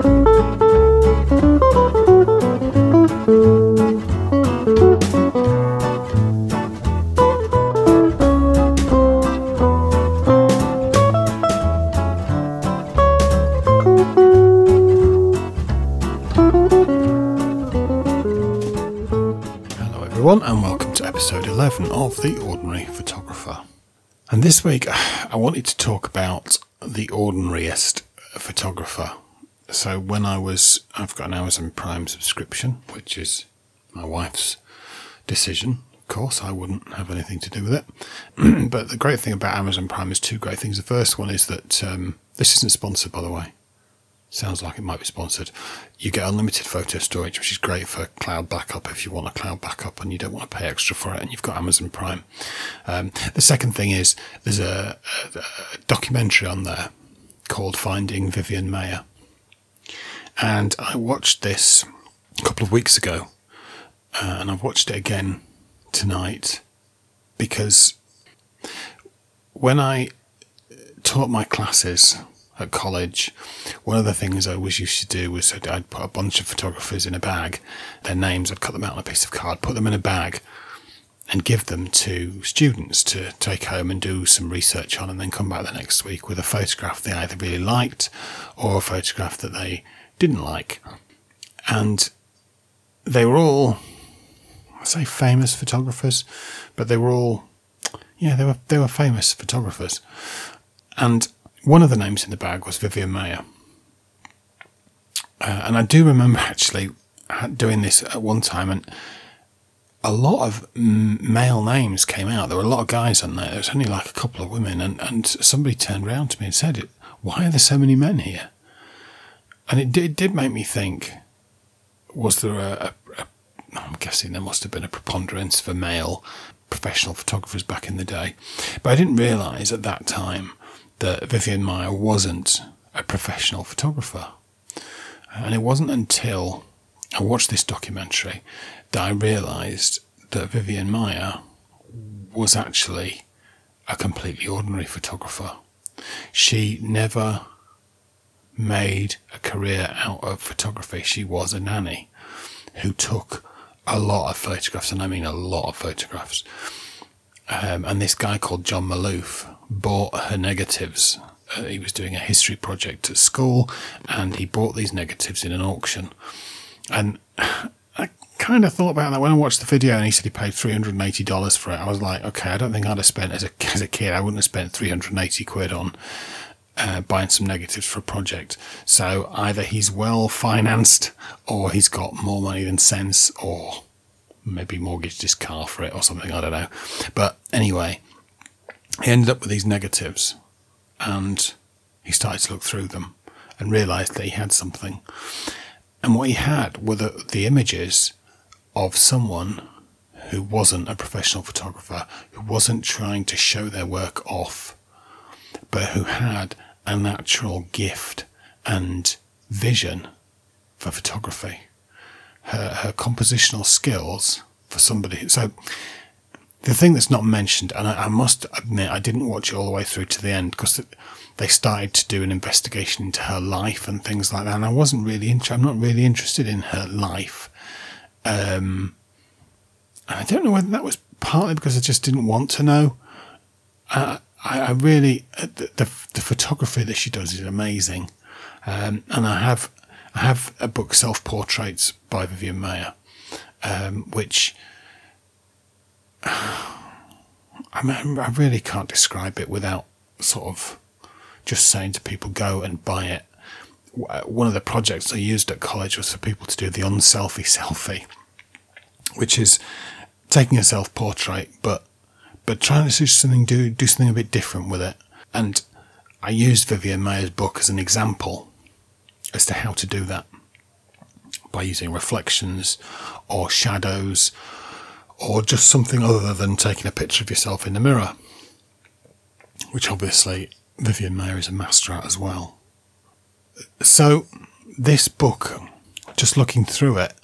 Hello, everyone, and welcome to episode 11 of The Ordinary Photographer. And this week, I wanted to talk about the ordinariest photographer. So, when I was, I've got an Amazon Prime subscription, which is my wife's decision. Of course, I wouldn't have anything to do with it. but the great thing about Amazon Prime is two great things. The first one is that um, this isn't sponsored, by the way. Sounds like it might be sponsored. You get unlimited photo storage, which is great for cloud backup if you want a cloud backup and you don't want to pay extra for it, and you've got Amazon Prime. Um, the second thing is there's a, a, a documentary on there called Finding Vivian Maier. And I watched this a couple of weeks ago, uh, and I've watched it again tonight because when I taught my classes at college, one of the things I always used to do was I'd, I'd put a bunch of photographers in a bag, their names, I'd cut them out on a piece of card, put them in a bag, and give them to students to take home and do some research on, and then come back the next week with a photograph they either really liked or a photograph that they didn't like. And they were all, I say famous photographers, but they were all, yeah, they were, they were famous photographers. And one of the names in the bag was Vivian Maier. Uh, and I do remember actually doing this at one time, and a lot of male names came out. There were a lot of guys on there. There was only like a couple of women, and, and somebody turned around to me and said, Why are there so many men here? And it did, did make me think was there a, a, a I'm guessing there must have been a preponderance for male professional photographers back in the day. But I didn't realise at that time that Vivian Maier wasn't a professional photographer. And it wasn't until I watched this documentary that I realised that Vivian Maier was actually a completely ordinary photographer. She never made a career out of photography. She was a nanny who took a lot of photographs, and I mean a lot of photographs. Um, and this guy called John Maloof bought her negatives. Uh, he was doing a history project at school, and he bought these negatives in an auction. And I kind of thought about that when I watched the video, and he said he paid three hundred and eighty dollars for it. I was like, okay, I don't think I'd have spent as a as a kid. I wouldn't have spent three hundred and eighty quid on uh, buying some negatives for a project. So either he's well financed, or he's got more money than sense, or maybe mortgaged his car for it or something. I don't know. But anyway, he ended up with these negatives, and he started to look through them and realised that he had something. And what he had were the, the images of someone who wasn't a professional photographer, who wasn't trying to show their work off, but who had a natural gift and vision for photography. Her, her compositional skills for somebody. So the thing that's not mentioned, and I, I, must admit, I didn't watch it all the way through to the end because they started to do an investigation into her life and things like that. And I wasn't really, in, I'm not really interested in her life. Um, I don't know whether that was partly because I just didn't want to know. Uh, I, I, really, uh, the, the, the photography that she does is amazing, um, and I have I have a book, Self Portraits by Vivian Maier, um, which I, mean, I really can't describe it without sort of just saying to people, go and buy it. One of the projects I used at college was for people to do the unselfie selfie, which is taking a self portrait, but but trying to do something do do something a bit different with it. And I used Vivian Maier's book as an example as to how to do that by using reflections or shadows or just something other than taking a picture of yourself in the mirror, which obviously Vivian Maier is a master at as well. So, this book, just looking through it,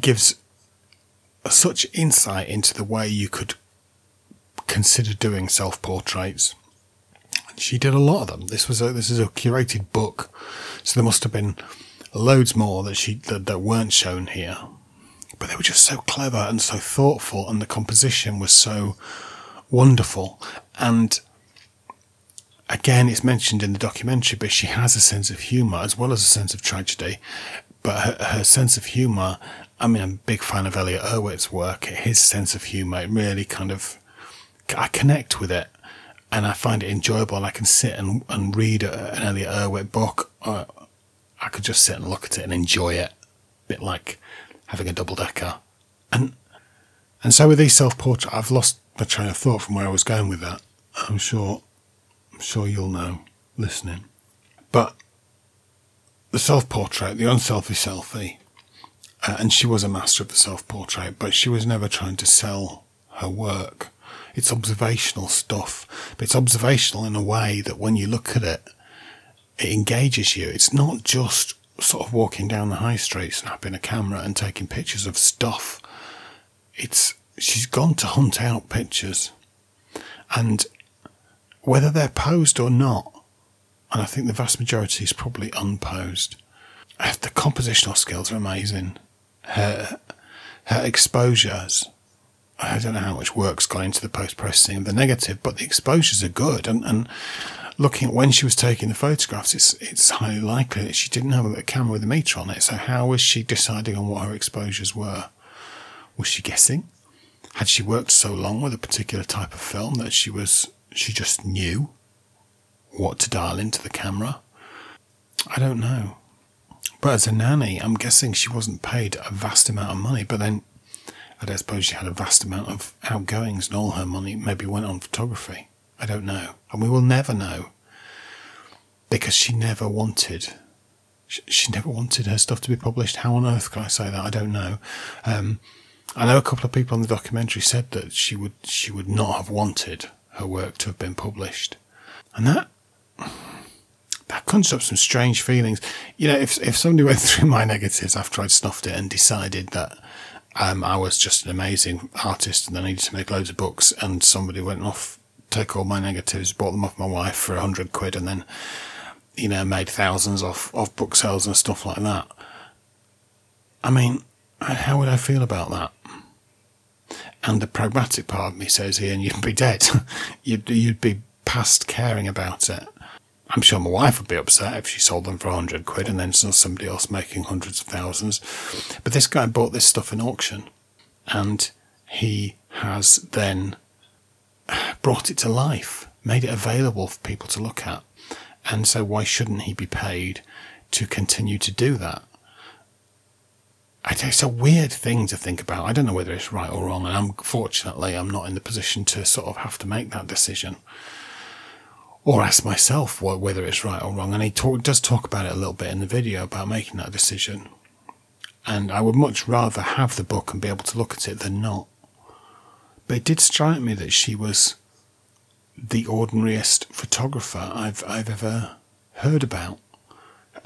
gives such insight into the way you could consider doing self portraits, She did a lot of them. This was a this is a curated book, so there must have been loads more that she that, that weren't shown here. But they were just so clever and so thoughtful, and the composition was so wonderful. And again, it's mentioned in the documentary, but she has a sense of humour as well as a sense of tragedy. But her, her sense of humour, I mean, I'm a big fan of Elliott Erwitt's work. His sense of humour, it really kind of, I connect with it and I find it enjoyable. I can sit and, and read an Elliott Erwitt book. Or I could just sit and look at it and enjoy it. A bit like having a double decker. And and so with these self portraits, I've lost my train of thought from where I was going with that. I'm sure I'm sure you'll know listening. But the self portrait, the unselfish selfie, uh, and she was a master of the self portrait, but she was never trying to sell her work. It's observational stuff, but it's observational in a way that when you look at it, it engages you. It's not just sort of walking down the high street, snapping a camera and taking pictures of stuff. It's she's gone to hunt out pictures, and whether they're posed or not, and I think the vast majority is probably unposed. Uh, the compositional skills are amazing. Her her exposures. I don't know how much work's gone into the post processing of the negative, but the exposures are good. And, and looking at when she was taking the photographs, it's it's highly likely that she didn't have a camera with a meter on it. So how was she deciding on what her exposures were? Was she guessing? Had she worked so long with a particular type of film that she was she just knew what to dial into the camera? I don't know. But as a nanny, I'm guessing she wasn't paid a vast amount of money, but then I don't suppose she had a vast amount of outgoings and all her money maybe went on photography. I don't know. And we will never know. Because she never wanted she, never wanted her stuff to be published. How on earth can I say that? I don't know. Um, I know a couple of people in the documentary said that she would she would not have wanted her work to have been published, and that that conjured up some strange feelings. You know, if if somebody went through my negatives after I'd snuffed it and decided that um, I was just an amazing artist and I needed to make loads of books, and somebody went off took all my negatives, bought them off my wife for a hundred quid, and then you know made thousands off of book sales and stuff like that. I mean, how would I feel about that? And the pragmatic part of me says, Ian, you'd be dead. you'd, you'd be past caring about it. I'm sure my wife would be upset if she sold them for a hundred quid and then saw somebody else making hundreds of thousands. But this guy bought this stuff in auction and he has then brought it to life, made it available for people to look at. And so why shouldn't he be paid to continue to do that? it's a weird thing to think about. I don't know whether it's right or wrong, and unfortunately, I'm not in the position to sort of have to make that decision or ask myself whether it's right or wrong. And he talk, does talk about it a little bit in the video about making that decision. And I would much rather have the book and be able to look at it than not. But it did strike me that she was the ordinariest photographer I've I've ever heard about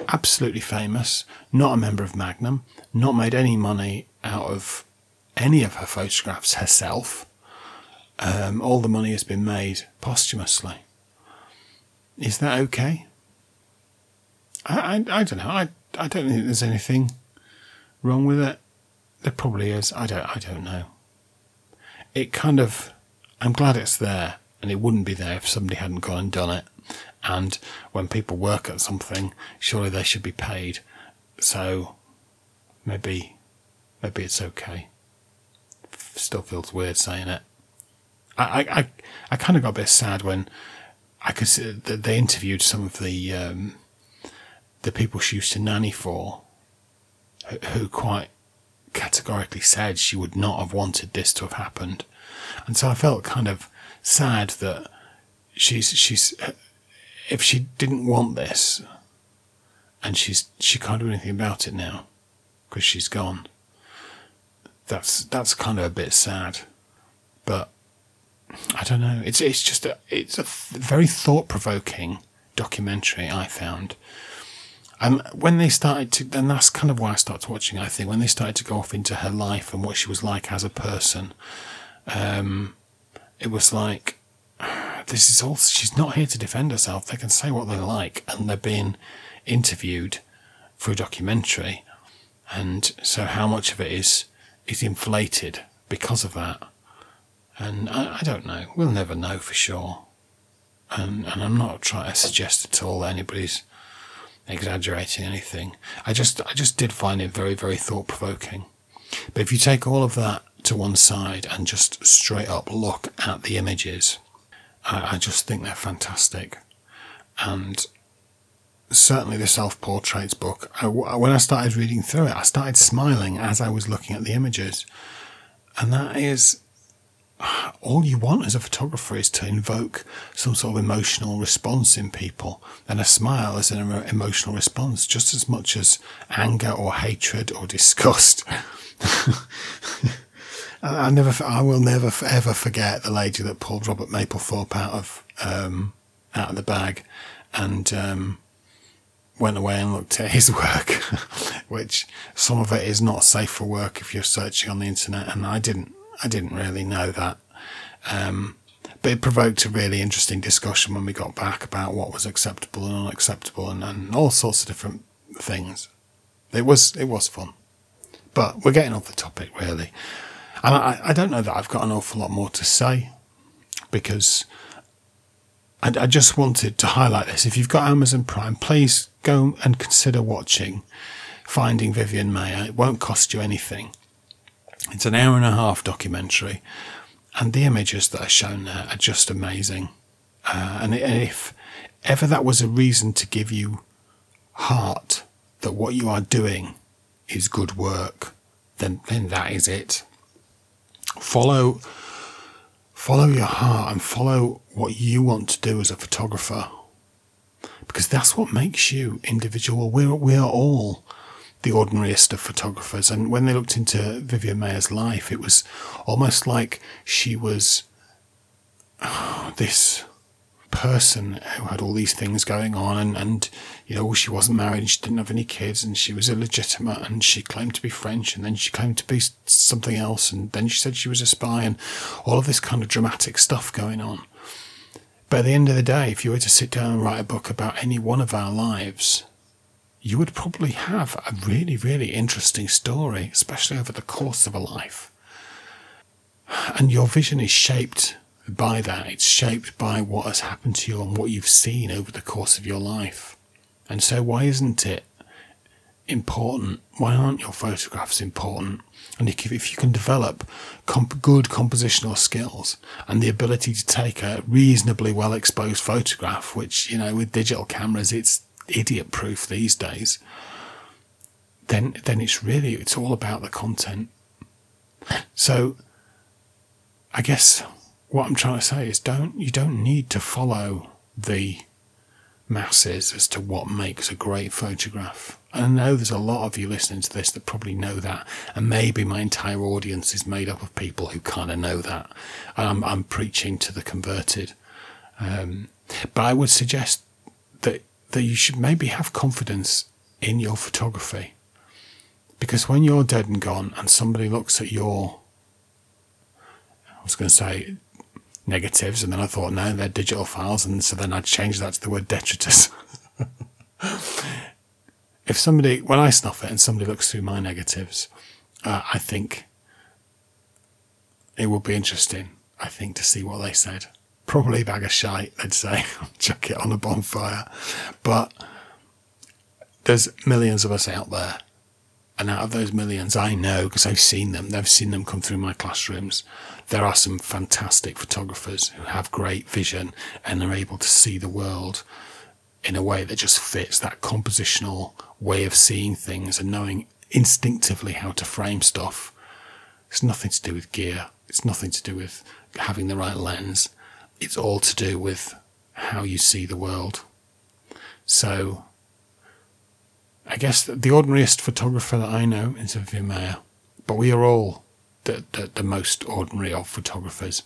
absolutely famous, not a member of Magnum, not made any money out of any of her photographs herself. Um, all the money has been made posthumously. Is that okay? I, I, I don't know. I, I don't think there's anything wrong with it. There probably is. I don't I don't know. It kind of I'm glad it's there and it wouldn't be there if somebody hadn't gone and done it. And when people work at something, surely they should be paid. So maybe, maybe it's okay. Still feels weird saying it. I, I, I kind of got a bit sad when I could see that they interviewed some of the um, the people she used to nanny for, who quite categorically said she would not have wanted this to have happened, and so I felt kind of sad that she's she's if she didn't want this, and she's she can't do anything about it now, because she's gone. That's that's kind of a bit sad, but I don't know. It's it's just a it's a very thought provoking documentary. I found. And when they started to, and that's kind of why I started watching. I think when they started to go off into her life and what she was like as a person, um, it was like this is all. She's not here to defend herself. They can say what they like, and they're being interviewed for a documentary, and so how much of it is is inflated because of that? And I, I don't know. We'll never know for sure. And and I'm not trying to suggest at all that anybody's exaggerating anything. I just I just did find it very very thought provoking. But if you take all of that to one side and just straight up look at the images, I, I just think they're fantastic. And certainly the self portraits book, I, when I started reading through it, I started smiling as I was looking at the images. And that is all you want as a photographer is to invoke some sort of emotional response in people. And a smile is an emotional response just as much as anger or hatred or disgust. I never, I will never ever forget the lady that pulled Robert Mapplethorpe out of um, out of the bag, and um, went away and looked at his work, which some of it is not safe for work if you're searching on the internet, and I didn't, I didn't really know that. Um, but it provoked a really interesting discussion when we got back about what was acceptable and unacceptable, and, and all sorts of different things. It was, it was fun. But we're getting off the topic, really. And I, I don't know that I've got an awful lot more to say because I, I just wanted to highlight this. If you've got Amazon Prime, please go and consider watching Finding Vivian Maier. It won't cost you anything. It's an hour and a half documentary, and the images that are shown there are just amazing. Uh, and if ever that was a reason to give you heart that what you are doing is good work, then then that is it. Follow follow your heart and follow what you want to do as a photographer. Because that's what makes you individual. We're we're all the ordinariest of photographers. And when they looked into Vivian Maier's life, it was almost like she was oh, this person who had all these things going on and, and you know she wasn't married and she didn't have any kids and she was illegitimate and she claimed to be French and then she claimed to be something else and then she said she was a spy and all of this kind of dramatic stuff going on. But at the end of the day, if you were to sit down and write a book about any one of our lives, you would probably have a really, really interesting story, especially over the course of a life. And your vision is shaped by that. It's shaped by what has happened to you and what you've seen over the course of your life. And so, why isn't it important? Why aren't your photographs important? And if you can develop comp- good compositional skills and the ability to take a reasonably well exposed photograph, which, you know, with digital cameras, it's idiot proof these days, then, then it's really, it's all about the content. So, I guess what I'm trying to say is don't you don't need to follow the masses as to what makes a great photograph. I know there's a lot of you listening to this that probably know that, and maybe my entire audience is made up of people who kind of know that. I'm, I'm preaching to the converted, um, but I would suggest that you should maybe have confidence in your photography, because when you're dead and gone, and somebody looks at your I was going to say negatives, and then I thought, no, they're digital files, and so then I changed that to the word detritus. if somebody, when I snuff it and somebody looks through my negatives, uh, I think it will be interesting, I think, to see what they said. Probably a bag of shite, they'd say, chuck it on a bonfire. But there's millions of us out there. And out of those millions, I know because I've seen them, they've seen them come through my classrooms there are some fantastic photographers who have great vision and are able to see the world in a way that just fits that compositional way of seeing things and knowing instinctively how to frame stuff. It's nothing to do with gear. It's nothing to do with having the right lens. It's all to do with how you see the world. So, I guess the ordinariest photographer that I know is Vivian Maier, but we are all the, the, the most ordinary of photographers.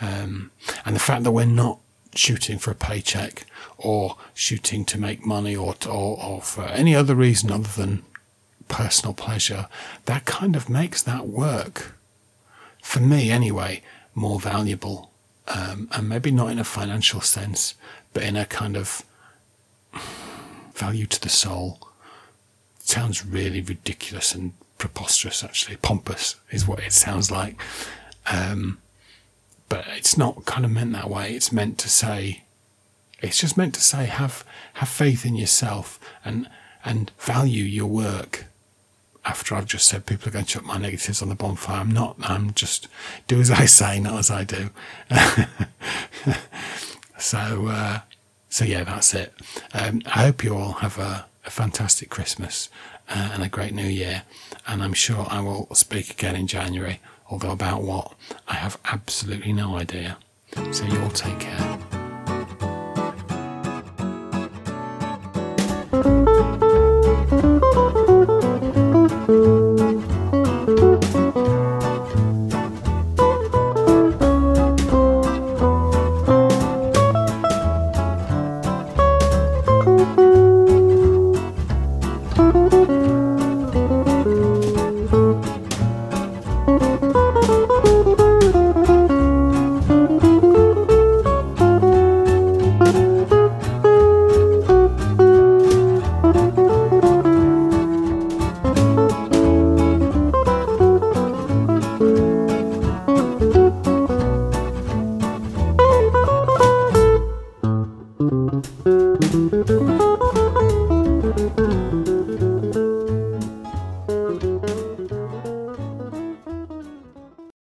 Um, and the fact that we're not shooting for a paycheck or shooting to make money or, to, or, or for any other reason other than personal pleasure, that kind of makes that work, for me anyway, more valuable. Um, and maybe not in a financial sense, but in a kind of value to the soul. It sounds really ridiculous and preposterous, actually. Pompous is what it sounds like. Um, but it's not kind of meant that way. It's meant to say, it's just meant to say, have have faith in yourself and and value your work. After I've just said people are going to chuck my negatives on the bonfire, I'm not. I'm just do as I say, not as I do. so, uh, so yeah, that's it. Um, I hope you all have a, a fantastic Christmas uh, and a great New Year. And I'm sure I will speak again in January, although about what I have absolutely no idea. So you all take care.